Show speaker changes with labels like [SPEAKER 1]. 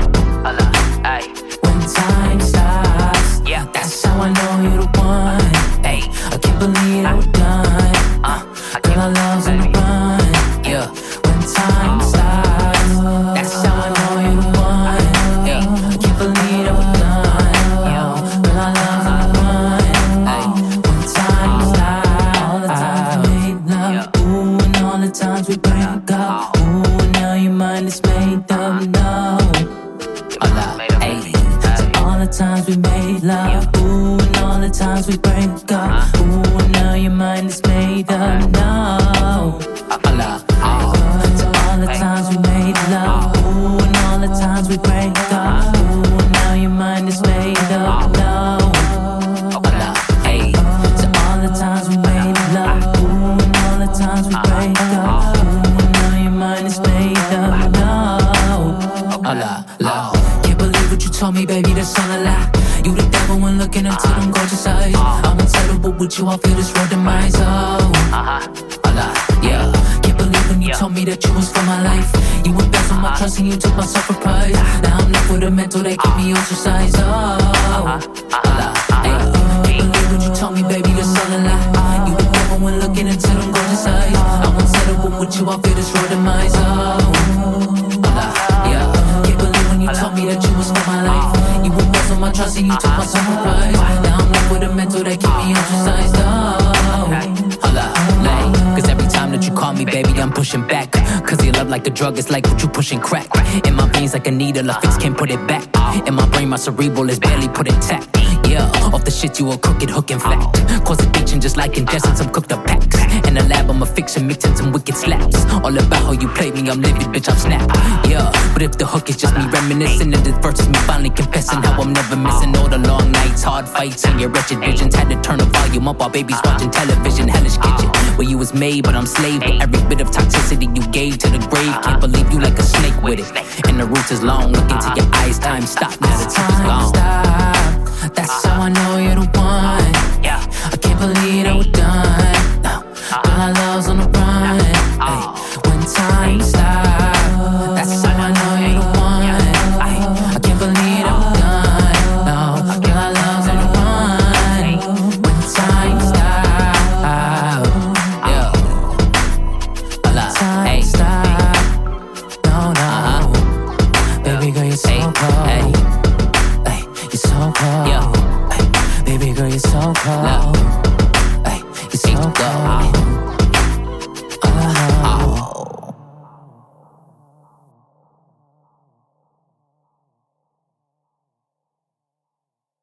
[SPEAKER 1] When
[SPEAKER 2] time stops, yeah, that's how I know you're the one. Ayy, I can't believe I, we're done. Uh, I Girl, our love's on the.
[SPEAKER 1] Yeah,
[SPEAKER 2] when time uh, oh. stops, that's how I know you're the one. Yeah, I can't believe that we're done. Yeah, our love's on the when time stops, all the times we made love, yeah. ooh, and all the times we bring. Times we made love. Ooh, and all the times we break up. Ooh, and now your mind is made up. No. All the times we made love. Ooh, and all the times we break up. Ooh, and now your mind is made up. No. So all the times we made love. Ooh, and all the times we break up. Ooh, and now your mind is made up.
[SPEAKER 1] No.
[SPEAKER 2] Told me, baby. That's all a lie. You the devil when looking into them gorgeous eyes. I'm unsettled with you. I feel this road demise. Oh,
[SPEAKER 1] uh-huh. hola, yeah.
[SPEAKER 2] Can't believe when you told me that you was for my life. You embezzled my trust and you took my self prize. Now I'm left with a mental that keep me uh-huh. ostracized. Oh,
[SPEAKER 1] hola, yeah.
[SPEAKER 2] Can't believe when you told me, baby, that's all a lie. You the devil when looking into them gorgeous eyes. I'm unsettled with you. I feel this road demise. And you took my self for. Now I'm left with a mental that keep me ostracized. Oh,
[SPEAKER 1] hola, like, cause every time that you call me, baby, I'm pushing back. Cause your love like a drug, it's like what you pushing crack. In my veins like a needle, a fix can't put it back. In my brain, my cerebral is barely put intact. Off the shit you will cook it, hook and fact. Cause addiction just like ingesting some cooked up packs. In the lab, I'm a fiction, mixing some wicked slaps. All about how you played me, I'm livid, bitch, I'm snapped. Yeah, but if the hook is just me reminiscing, and the verses me finally confessing how I'm never missing all the long nights, hard fights, and your wretched visions. Had to turn the volume up while babies watching television, hellish kitchen. Where you was made, but I'm slave to every bit of toxicity you gave to the grave. Can't believe you like a snake with it. And the roots is long, look into your eyes, time stop, now the time is
[SPEAKER 2] Time gone. That's how I know you're the one. I can't believe that we're done. No, all our love's on the run. Ay, when time stop, that's how I know you're the one. Ay, I can't believe that we're done. No, all our love's on the run. When time stop,
[SPEAKER 1] Yeah. Hola, time hey,
[SPEAKER 2] stop. No, no, uh-huh. baby girl, you're so Hey, cold. hey. You're so cold. Yeah. Baby girl, you're so cold. Look.